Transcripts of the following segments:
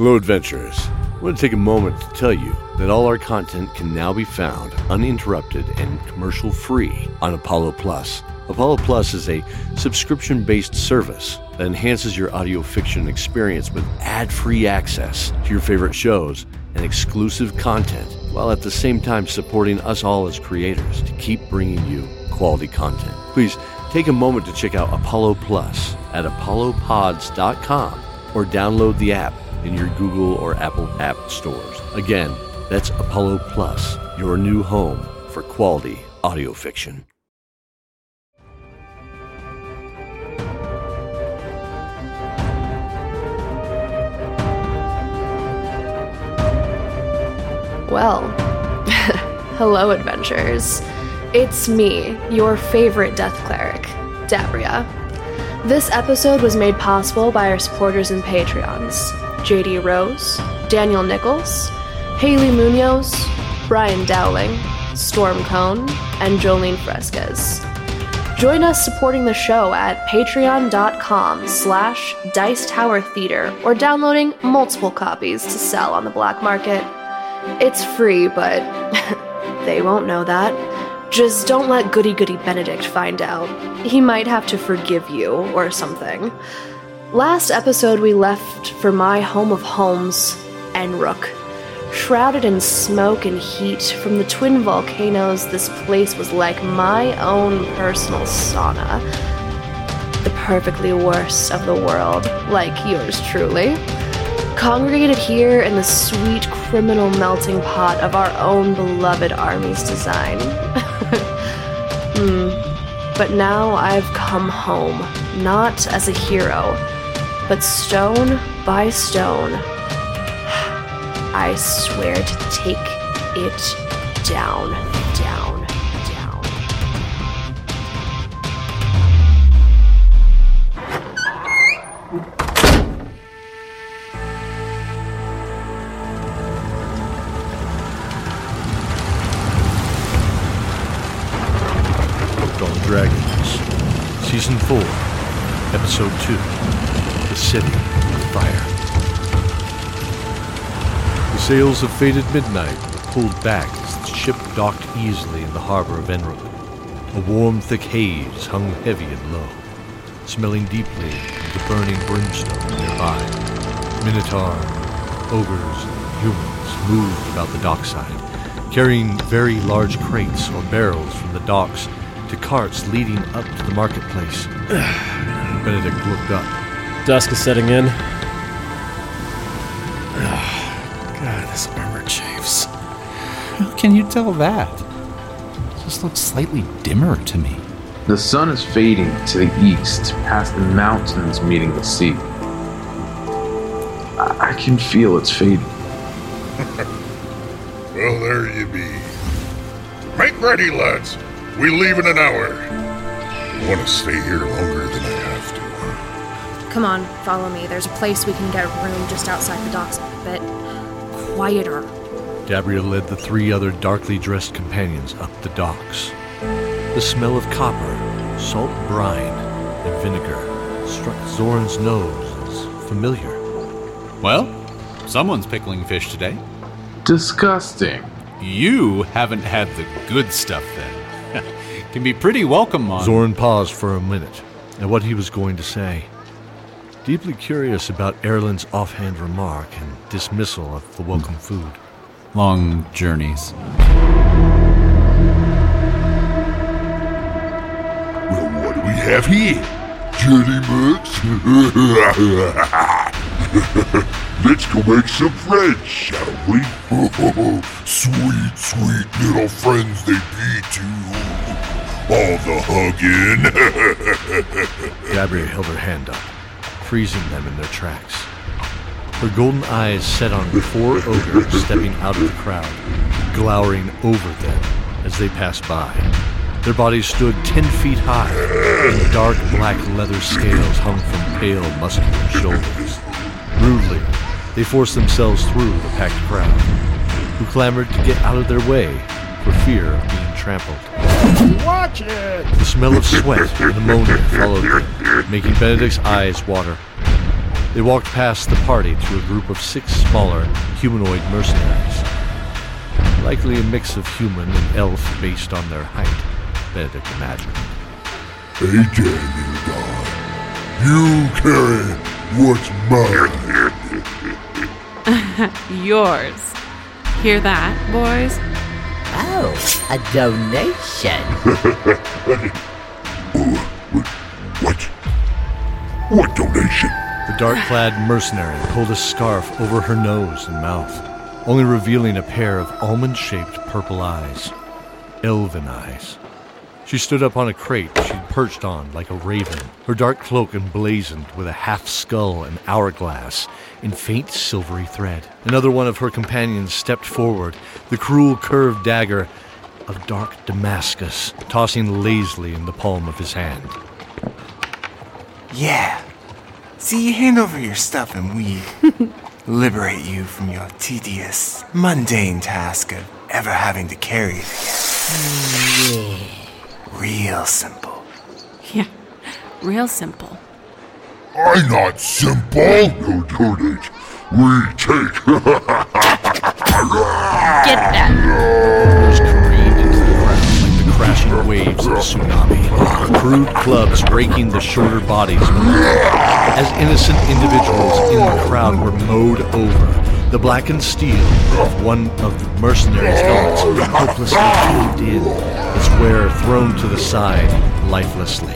Hello, adventurers. I want to take a moment to tell you that all our content can now be found uninterrupted and commercial free on Apollo Plus. Apollo Plus is a subscription based service that enhances your audio fiction experience with ad free access to your favorite shows and exclusive content, while at the same time supporting us all as creators to keep bringing you quality content. Please take a moment to check out Apollo Plus at apollopods.com or download the app in your Google or Apple app stores. Again, that's Apollo Plus, your new home for quality audio fiction. Well, hello, adventurers. It's me, your favorite death cleric, Dabria. This episode was made possible by our supporters and Patreons JD Rose, Daniel Nichols, Haley Munoz, Brian Dowling, Storm Cone, and Jolene Fresquez. Join us supporting the show at patreon.com slash Dice Tower Theater or downloading multiple copies to sell on the black market. It's free, but they won't know that. Just don't let Goody Goody Benedict find out. He might have to forgive you or something. Last episode, we left for my home of homes, Enrook. Shrouded in smoke and heat from the twin volcanoes, this place was like my own personal sauna. The perfectly worst of the world, like yours truly. Congregated here in the sweet criminal melting pot of our own beloved army's design. Hmm. But now I've come home, not as a hero, but stone by stone. I swear to take it down, down, down. Dragons, Season 4, Episode 2 The City of Fire. The sails of faded midnight were pulled back as the ship docked easily in the harbor of Enrook. A warm, thick haze hung heavy and low, smelling deeply of the burning brimstone nearby. Minotaur, ogres, and humans moved about the dockside, carrying very large crates or barrels from the docks to carts leading up to the marketplace. Benedict looked up. Dusk is setting in. Oh, God, this armor chafes. How can you tell that? It just looks slightly dimmer to me. The sun is fading to the east, past the mountains meeting the sea. I, I can feel it's fading. Well, there you be. Make ready, lads. We leave in an hour. I want to stay here longer than I have to. Come on, follow me. There's a place we can get a room just outside the docks a bit quieter. Dabria led the three other darkly dressed companions up the docks. The smell of copper, salt brine, and vinegar struck Zoran's nose as familiar. Well, someone's pickling fish today. Disgusting. You haven't had the good stuff then. Can be pretty welcome on. Zoran paused for a minute at what he was going to say. Deeply curious about Erlin's offhand remark and dismissal of the welcome food. Long journeys. Well, what do we have here? Jelly Mux? Let's go make some friends, shall we? sweet, sweet little friends they be too. All the hugging. Dabria held her hand up, freezing them in their tracks. Her golden eyes set on four ogres stepping out of the crowd, glowering over them as they passed by. Their bodies stood ten feet high, and dark black leather scales hung from pale, muscular shoulders. Rudely, they forced themselves through the packed crowd, who clamored to get out of their way for fear of being trampled. Watch it! The smell of sweat and ammonia followed them, making Benedict's eyes water. They walked past the party to a group of six smaller humanoid mercenaries. Likely a mix of human and elf based on their height, Benedict imagined. Hey there, little guy. You carry what's mine. Yours. Hear that, boys? Oh, a donation. What? What donation? The dark clad mercenary pulled a scarf over her nose and mouth, only revealing a pair of almond shaped purple eyes. Elven eyes. She stood up on a crate she'd perched on like a raven, her dark cloak emblazoned with a half skull and hourglass in faint silvery thread. Another one of her companions stepped forward, the cruel curved dagger of dark Damascus tossing lazily in the palm of his hand. Yeah. See, you hand over your stuff and we liberate you from your tedious, mundane task of ever having to carry it again. Oh, Real simple. Yeah, real simple. I'm not simple. No it? We take. Get that. Just careened into the crowd like the crashing waves of a tsunami. Crude clubs raking the shorter bodies as innocent individuals in the crowd were mowed over. The blackened steel of one of the mercenaries' helmets hopelessly caved in, its wearer thrown to the side lifelessly.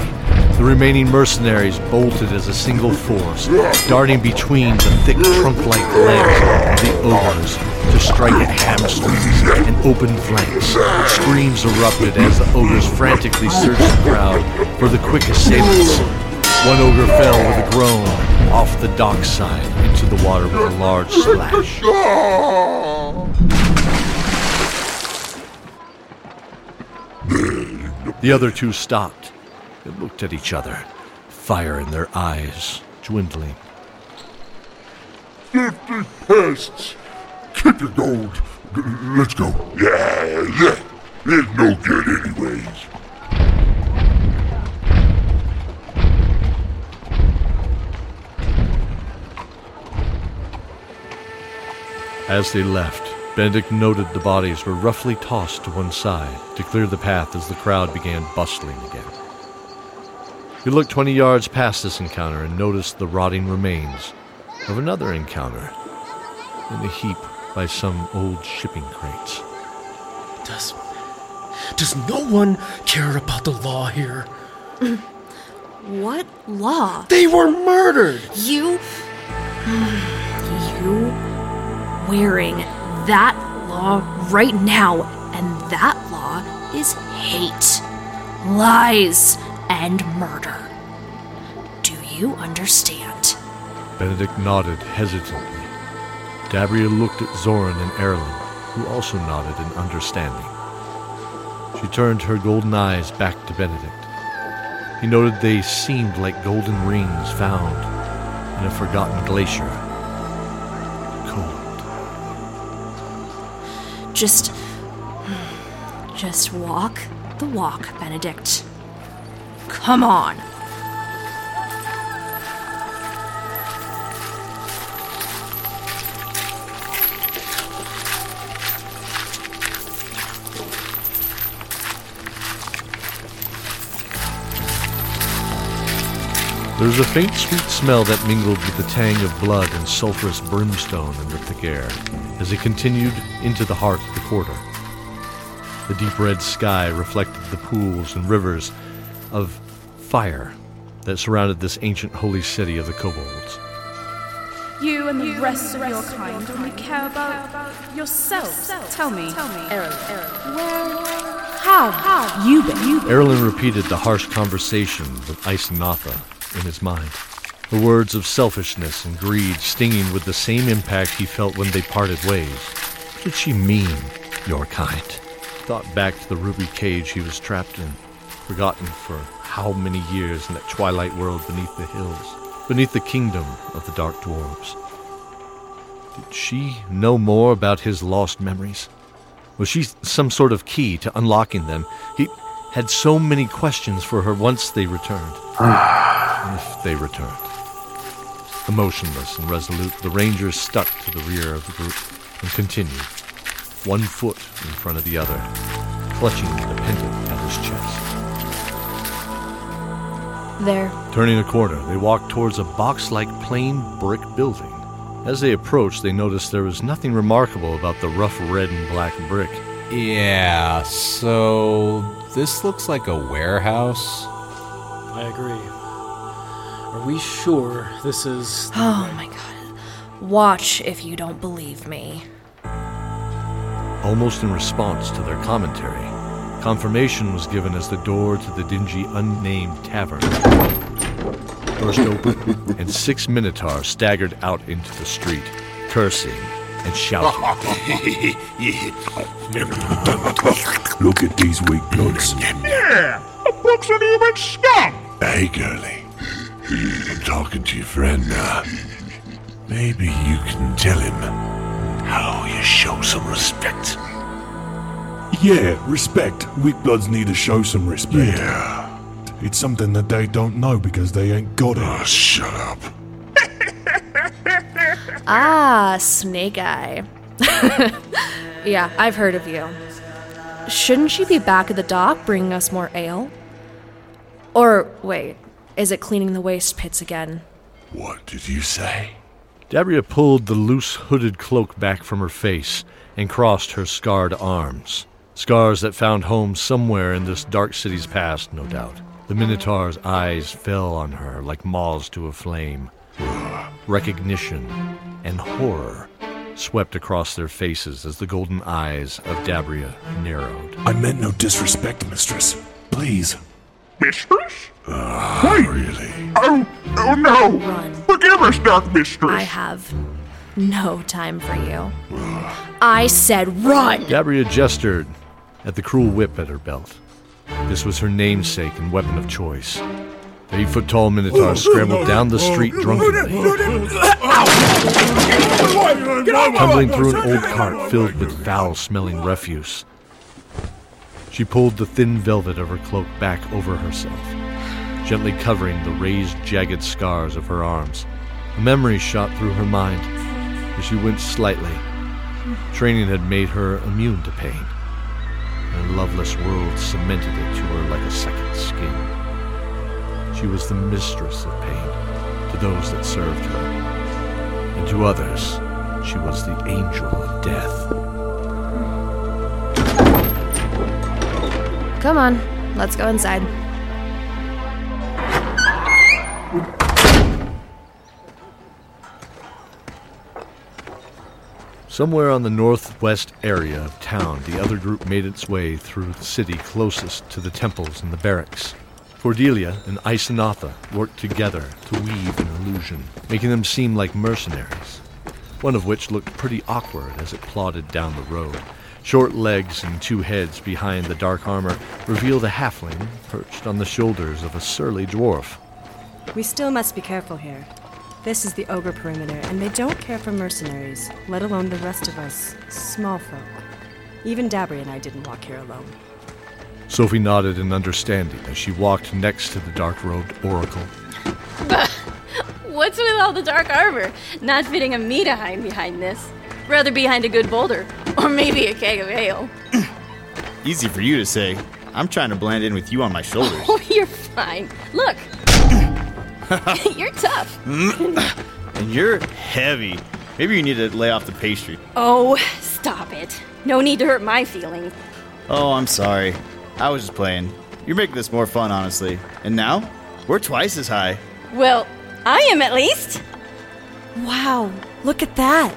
The remaining mercenaries bolted as a single force, darting between the thick trunk-like legs of the ogres to strike at hamstrings and open flanks. Screams erupted as the ogres frantically searched the crowd for the quick assailants. One ogre fell with a groan off the dockside into the water with a large splash. The other two stopped and looked at each other, fire in their eyes dwindling. Fifty pests. Keep your gold. Let's go. Yeah, yeah. It's no good anyways. As they left, Benedict noted the bodies were roughly tossed to one side to clear the path as the crowd began bustling again. He looked 20 yards past this encounter and noticed the rotting remains of another encounter in a heap by some old shipping crates. Does does no one care about the law here? What law? They were murdered. You. You wearing that law right now, and that law is hate, lies, and murder. Do you understand? Benedict nodded hesitantly. Dabria looked at Zoran and Erlin, who also nodded in understanding. She turned her golden eyes back to Benedict. He noted they seemed like golden rings found in a forgotten glacier. Just. Just walk the walk, Benedict. Come on. There was a faint sweet smell that mingled with the tang of blood and sulphurous brimstone in the thick air as he continued into the heart of the quarter. The deep red sky reflected the pools and rivers of fire that surrounded this ancient holy city of the kobolds. You and the rest of your kind only care about yourself. Tell me, Errol, where have have you been? You Erlin repeated the harsh conversation with Isanatha in his mind. The words of selfishness and greed stinging with the same impact he felt when they parted ways. Did she mean, your kind? Thought back to the ruby cage he was trapped in, forgotten for how many years in that twilight world beneath the hills, beneath the kingdom of the dark dwarves. Did she know more about his lost memories? Was she some sort of key to unlocking them? He had so many questions for her once they returned. if they returned. Emotionless and resolute, the Rangers stuck to the rear of the group and continued, one foot in front of the other, clutching the pendant at his chest. There. Turning a corner, they walked towards a box like plain brick building. As they approached, they noticed there was nothing remarkable about the rough red and black brick. Yeah, so this looks like a warehouse. I agree. Are we sure this is. Oh my god. Watch if you don't believe me. Almost in response to their commentary, confirmation was given as the door to the dingy, unnamed tavern burst open, and six minotaurs staggered out into the street, cursing and shouting. Look at these weak bloods. Yeah, a book's an even scum. Hey, girlie. I'm talking to your friend now. Maybe you can tell him how you show some respect. Yeah, respect. Weak bloods need to show some respect. Yeah. It's something that they don't know because they ain't got it. Oh, shut up. Ah, Snake Eye. yeah, I've heard of you. Shouldn't she be back at the dock bringing us more ale? Or, wait, is it cleaning the waste pits again? What did you say? Dabria pulled the loose hooded cloak back from her face and crossed her scarred arms. Scars that found home somewhere in this dark city's past, no doubt. The Minotaur's eyes fell on her like moths to a flame. Recognition and horror swept across their faces as the golden eyes of Dabria narrowed. I meant no disrespect, mistress. Please. Mistress? Uh, Wait. Really? Oh, oh no. Run. Forgive us, Dark Mistress. I have no time for you. I said run! Dabria gestured at the cruel whip at her belt. This was her namesake and weapon of choice. The eight foot tall Minotaur scrambled down the street drunkenly, tumbling through an old cart filled with foul smelling refuse. She pulled the thin velvet of her cloak back over herself, gently covering the raised, jagged scars of her arms. A memory shot through her mind as she winced slightly. Training had made her immune to pain. Her loveless world cemented it to her like a second skin. She was the mistress of pain to those that served her, and to others, she was the angel of death. Come on, let's go inside. Somewhere on the northwest area of town, the other group made its way through the city closest to the temples and the barracks. Cordelia and Isanatha worked together to weave an illusion, making them seem like mercenaries. One of which looked pretty awkward as it plodded down the road. Short legs and two heads behind the dark armor revealed a halfling perched on the shoulders of a surly dwarf. We still must be careful here. This is the ogre perimeter, and they don't care for mercenaries, let alone the rest of us, small folk. Even Dabria and I didn't walk here alone. Sophie nodded in understanding as she walked next to the dark robed oracle. What's with all the dark armor? Not fitting a me to hide behind this. Rather behind a good boulder, or maybe a keg of ale. Easy for you to say. I'm trying to blend in with you on my shoulders. Oh, you're fine. Look. you're tough. and you're heavy. Maybe you need to lay off the pastry. Oh, stop it. No need to hurt my feelings. Oh, I'm sorry. I was just playing. You're making this more fun, honestly. And now, we're twice as high. Well, I am at least. Wow, look at that.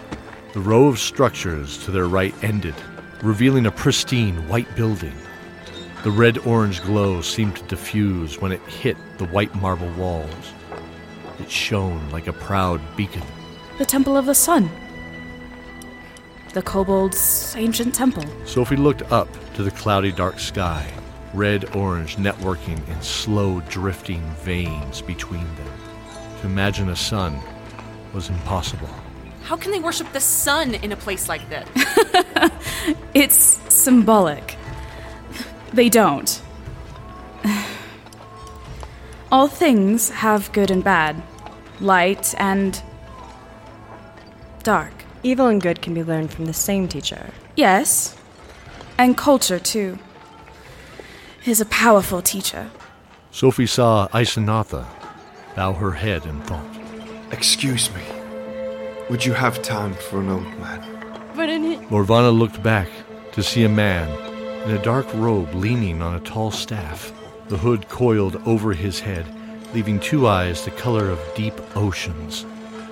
The row of structures to their right ended, revealing a pristine white building. The red orange glow seemed to diffuse when it hit the white marble walls. It shone like a proud beacon. The Temple of the Sun. The kobold's ancient temple. Sophie looked up to the cloudy dark sky, red orange networking in slow drifting veins between them. To imagine a sun was impossible. How can they worship the sun in a place like this? It's symbolic. They don't. All things have good and bad. light and dark. Evil and good can be learned from the same teacher. Yes, and culture too. Is a powerful teacher. Sophie saw Isanatha bow her head in thought. Excuse me. Would you have time for an old man? But in it. Lorvana looked back to see a man in a dark robe leaning on a tall staff, the hood coiled over his head, leaving two eyes the color of deep oceans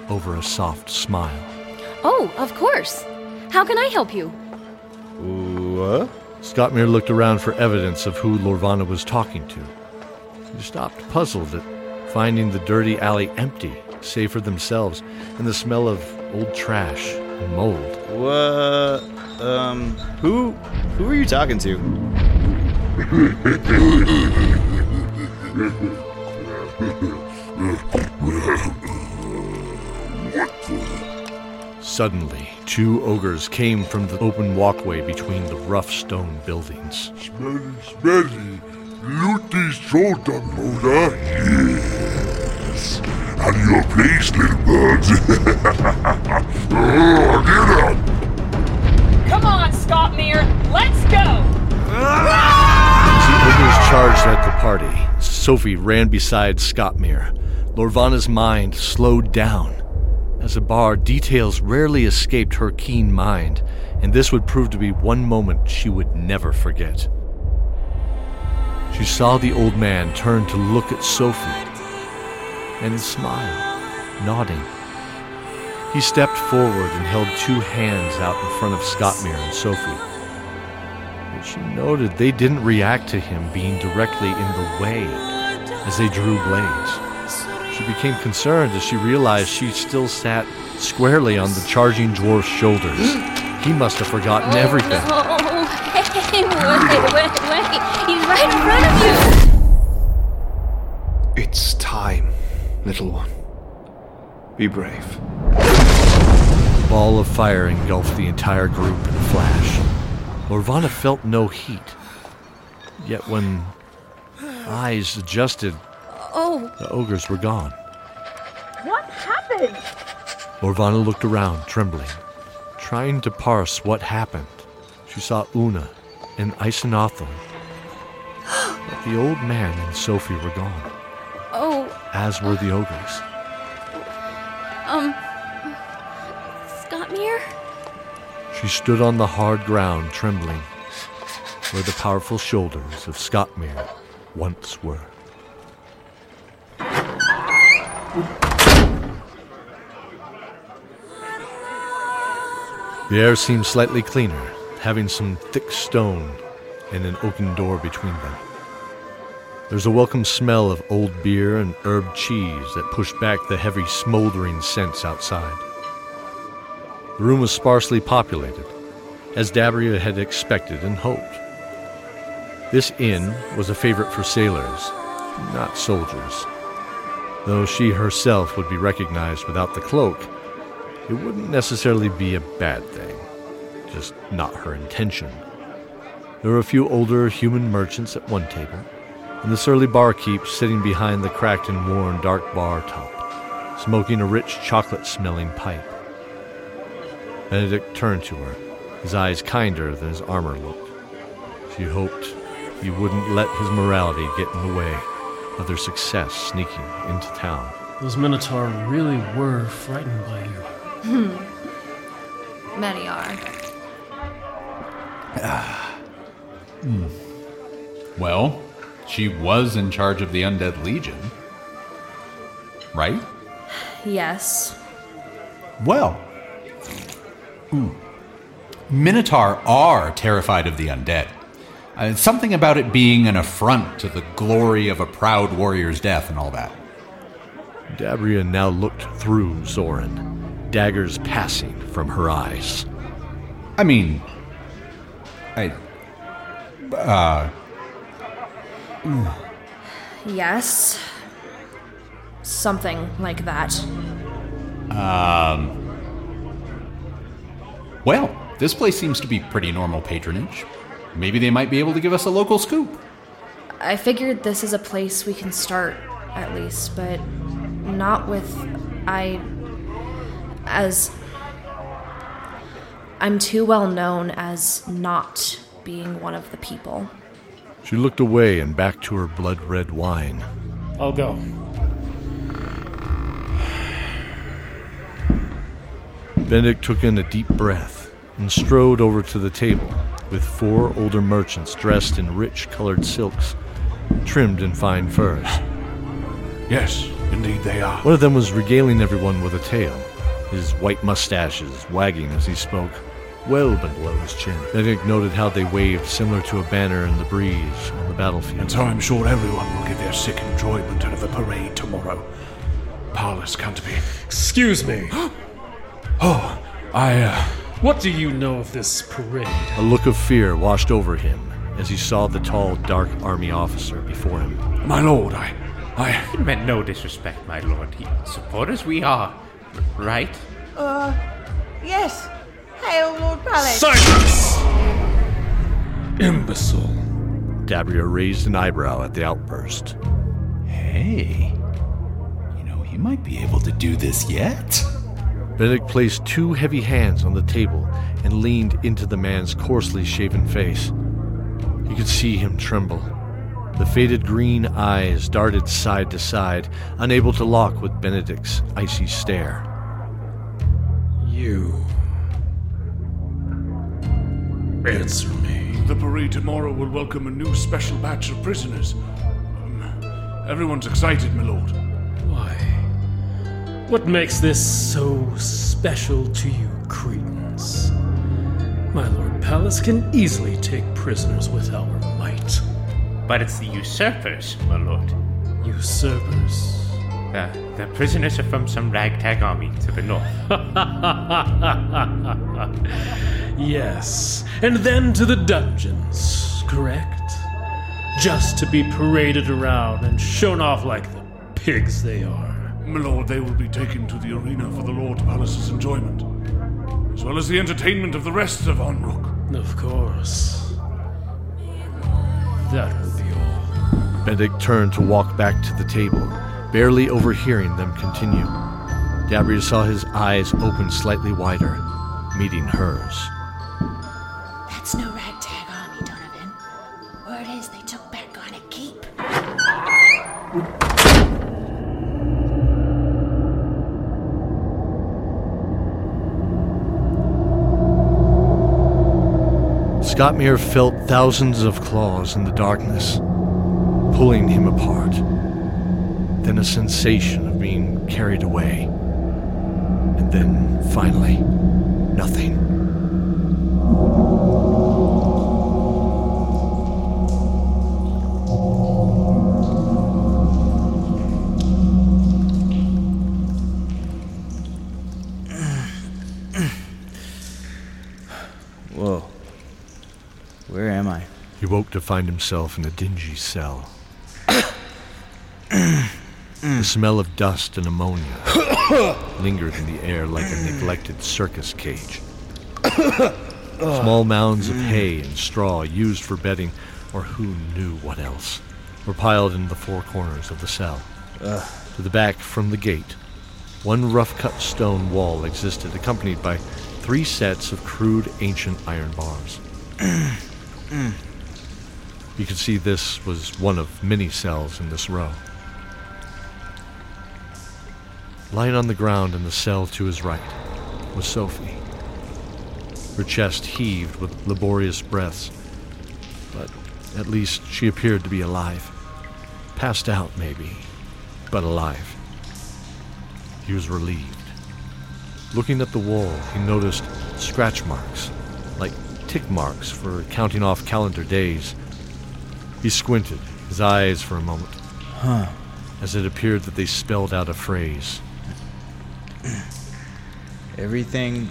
over a soft smile. Oh, of course. How can I help you? What? Scottmere looked around for evidence of who Lorvana was talking to. He stopped puzzled at finding the dirty alley empty, save for themselves, and the smell of old trash and mold. What? Um, who? Who are you talking to? Suddenly, two ogres came from the open walkway between the rough stone buildings. Smelly, smelly. Looty soda moda. Yes. Out of your place, little birds. oh, get up. Come on, Scottmere, let's go! As the ogres charged at the party, Sophie ran beside Scottmere. Lorvana's mind slowed down. As a bar, details rarely escaped her keen mind, and this would prove to be one moment she would never forget. She saw the old man turn to look at Sophie and smiled, nodding. He stepped forward and held two hands out in front of Scottmere and Sophie. But she noted they didn't react to him being directly in the way as they drew blades. She became concerned as she realized she still sat squarely on the charging dwarf's shoulders. He must have forgotten oh, everything. Oh, hey, Be brave. A ball of fire engulfed the entire group in a flash. Lorvana felt no heat. Yet when eyes adjusted, Oh, the ogres were gone. What happened? Lorvana looked around, trembling, trying to parse what happened. She saw Una and Isanatha. But the old man and Sophie were gone, oh, as were the ogres. Um. Scottmere? She stood on the hard ground, trembling, where the powerful shoulders of Scottmere once were. The air seemed slightly cleaner, having some thick stone and an oaken door between them. There's a welcome smell of old beer and herb cheese that pushed back the heavy, smoldering scents outside. The room was sparsely populated, as Dabria had expected and hoped. This inn was a favorite for sailors, not soldiers. Though she herself would be recognized without the cloak, it wouldn't necessarily be a bad thing, just not her intention. There were a few older human merchants at one table, and the surly barkeep sitting behind the cracked and worn dark bar top, smoking a rich chocolate smelling pipe. Benedict turned to her, his eyes kinder than his armor looked. She hoped he wouldn't let his morality get in the way of their success sneaking into town. Those Minotaur really were frightened by you. Hmm. Many are. Ah. Hmm. Well, she was in charge of the Undead Legion. Right? Yes. Well. Hmm. Minotaur are terrified of the undead. Uh, something about it being an affront to the glory of a proud warrior's death and all that. Dabria now looked through Zoran, daggers passing from her eyes. I mean, I. Uh. Yes. Something like that. Um. Well, this place seems to be pretty normal patronage. Maybe they might be able to give us a local scoop. I figured this is a place we can start, at least, but not with. I. as. I'm too well known as not being one of the people. She looked away and back to her blood red wine. I'll go. Benedict took in a deep breath and strode over to the table with four older merchants dressed in rich colored silks, trimmed in fine furs. Yes, indeed they are. One of them was regaling everyone with a tale, his white mustaches wagging as he spoke, well below his chin. Benedict noted how they waved similar to a banner in the breeze on the battlefield. And so I'm sure everyone will get their sick enjoyment out of the parade tomorrow. Parlous can't be. Excuse me. Oh, I, uh. What do you know of this parade? A look of fear washed over him as he saw the tall, dark army officer before him. My lord, I. I. It meant no disrespect, my lord. He, supporters we are, right? Uh, yes. Hail Lord Palace. Silence! Imbecile. Dabria raised an eyebrow at the outburst. Hey, you know, he might be able to do this yet. Benedict placed two heavy hands on the table and leaned into the man's coarsely shaven face. You could see him tremble. The faded green eyes darted side to side, unable to lock with Benedict's icy stare. You. Answer me. The parade tomorrow will welcome a new special batch of prisoners. Um, everyone's excited, my lord. Why? What makes this so special to you, cretins? My Lord Palace can easily take prisoners with our might. But it's the usurpers, my lord. Usurpers? The, the prisoners are from some ragtag army to the north. yes, and then to the dungeons, correct? Just to be paraded around and shown off like the pigs they are. My lord, they will be taken to the arena for the Lord Palace's enjoyment, as well as the entertainment of the rest of Onruk. Of course. That will be all. Benedict turned to walk back to the table, barely overhearing them continue. Gabriel saw his eyes open slightly wider, meeting hers. That's no ragtag army, Donovan. Word is they took back on a keep. Scottmere felt thousands of claws in the darkness, pulling him apart. Then a sensation of being carried away. And then, finally, nothing. Whoa. Where am I? He woke to find himself in a dingy cell. The smell of dust and ammonia lingered in the air like a neglected circus cage. Small mounds of hay and straw used for bedding, or who knew what else, were piled in the four corners of the cell. To the back from the gate, one rough cut stone wall existed, accompanied by three sets of crude ancient iron bars. You could see this was one of many cells in this row. Lying on the ground in the cell to his right was Sophie. Her chest heaved with laborious breaths, but at least she appeared to be alive. Passed out, maybe, but alive. He was relieved. Looking at the wall, he noticed scratch marks, like tick marks for counting off calendar days. He squinted, his eyes for a moment, Huh. as it appeared that they spelled out a phrase. Everything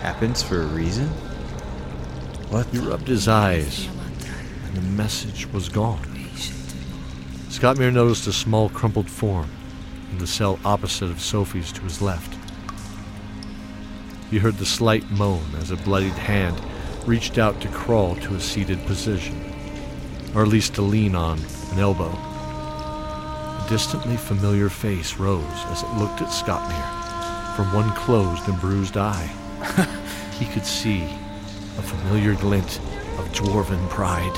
happens for a reason? What? He rubbed his eyes, and the message was gone. Scottmere noticed a small crumpled form in the cell opposite of Sophie's to his left. He heard the slight moan as a bloodied hand reached out to crawl to a seated position, or at least to lean on an elbow. And distantly familiar face rose as it looked at Scottmere from one closed and bruised eye. he could see a familiar glint of dwarven pride.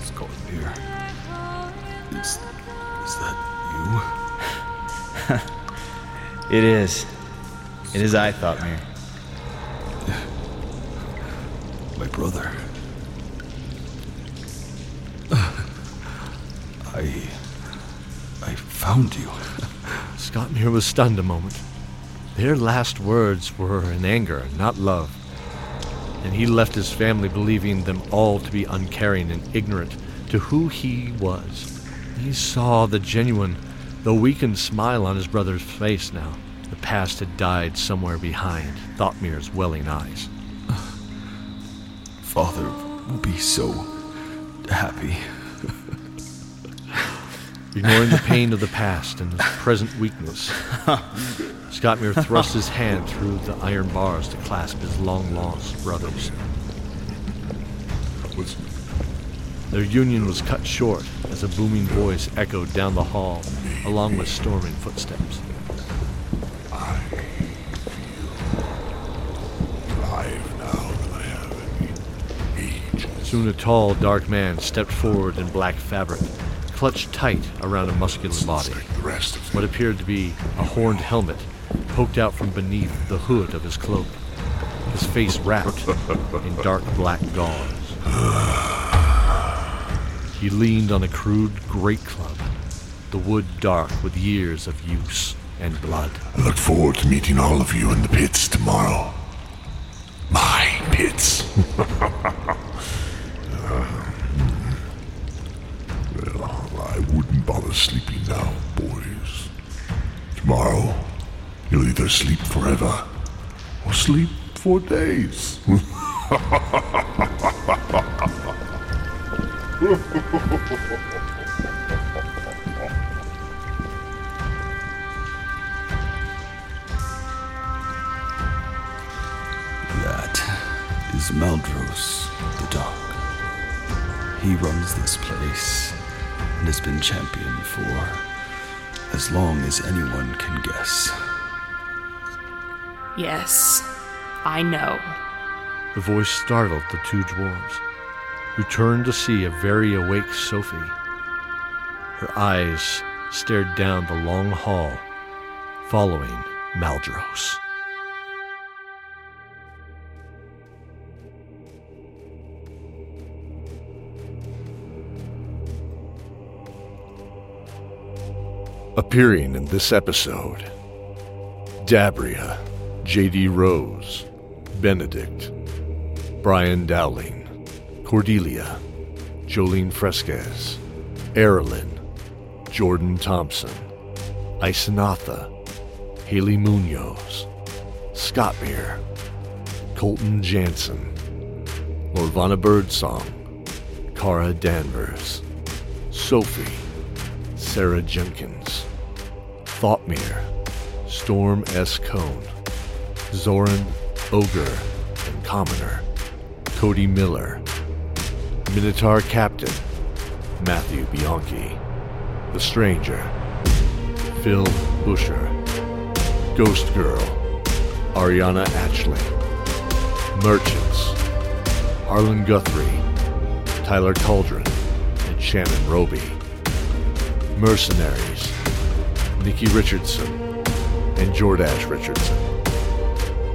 Scottmere. Is, is that you? It is. It is I, Thoughtmere. My brother. I. I found you. Scottmere was stunned a moment. Their last words were in anger, not love. And he left his family believing them all to be uncaring and ignorant to who he was. He saw the genuine, though weakened smile on his brother's face now. The past had died somewhere behind Thoughtmere's welling eyes. Father will be so happy. Ignoring the pain of the past and his present weakness, Scottmere thrust his hand through the iron bars to clasp his long lost brothers. Was Their union was cut short as a booming voice echoed down the hall, along with storming footsteps. alive now than I have any. Soon a tall, dark man stepped forward in black fabric, clutched tight around a muscular body. What appeared to be a horned helmet poked out from beneath the hood of his cloak, his face wrapped in dark black gauze. He leaned on a crude great club, the wood dark with years of use and blood. I look forward to meeting all of you in the pits tomorrow. My pits. well, I wouldn't sleeping now, boys. Tomorrow, you'll either sleep forever or sleep for days. and has been champion for as long as anyone can guess. Yes, I know. The voice startled the two dwarves, who turned to see a very awake Sophie. Her eyes stared down the long hall, following Maldros. Appearing in this episode Dabria, J.D. Rose, Benedict, Brian Dowling, Cordelia, Jolene Fresquez, Erilyn, Jordan Thompson, Isanatha, Haley Munoz, Scott Beer, Colton Jansen, Lorvana Birdsong, Cara Danvers, Sophie, Sarah Jenkins, Thoughtmere, Storm S. Cone, Zoran Ogre and Commoner, Cody Miller, Minotaur Captain, Matthew Bianchi, The Stranger, Phil Busher, Ghost Girl, Ariana Atchley, Merchants, Harlan Guthrie, Tyler Cauldron, and Shannon Roby, Mercenaries, Nikki Richardson, and Jordash Richardson,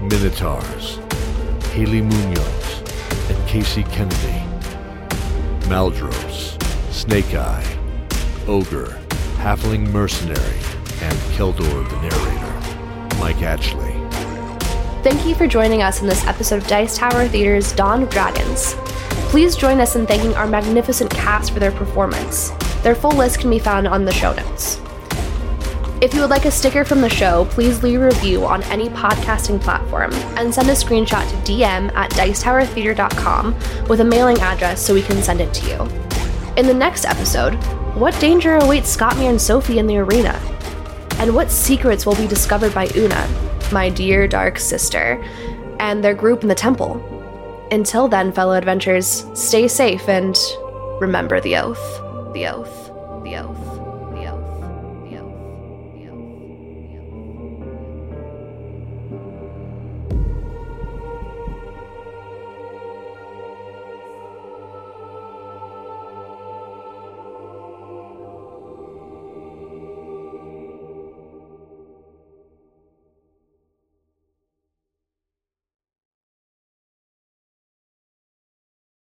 Minotaurs, Haley Munoz, and Casey Kennedy, Maldros, Snake Eye, Ogre, Halfling Mercenary, and Keldor the Narrator, Mike Atchley. Thank you for joining us in this episode of Dice Tower Theater's Dawn of Dragons. Please join us in thanking our magnificent cast for their performance. Their full list can be found on the show notes. If you would like a sticker from the show, please leave a review on any podcasting platform and send a screenshot to DM at dicetowertheater.com with a mailing address so we can send it to you. In the next episode, what danger awaits Scottmere and Sophie in the arena? And what secrets will be discovered by Una, my dear dark sister, and their group in the temple? Until then, fellow adventurers, stay safe and Remember the oath, the oath, the oath.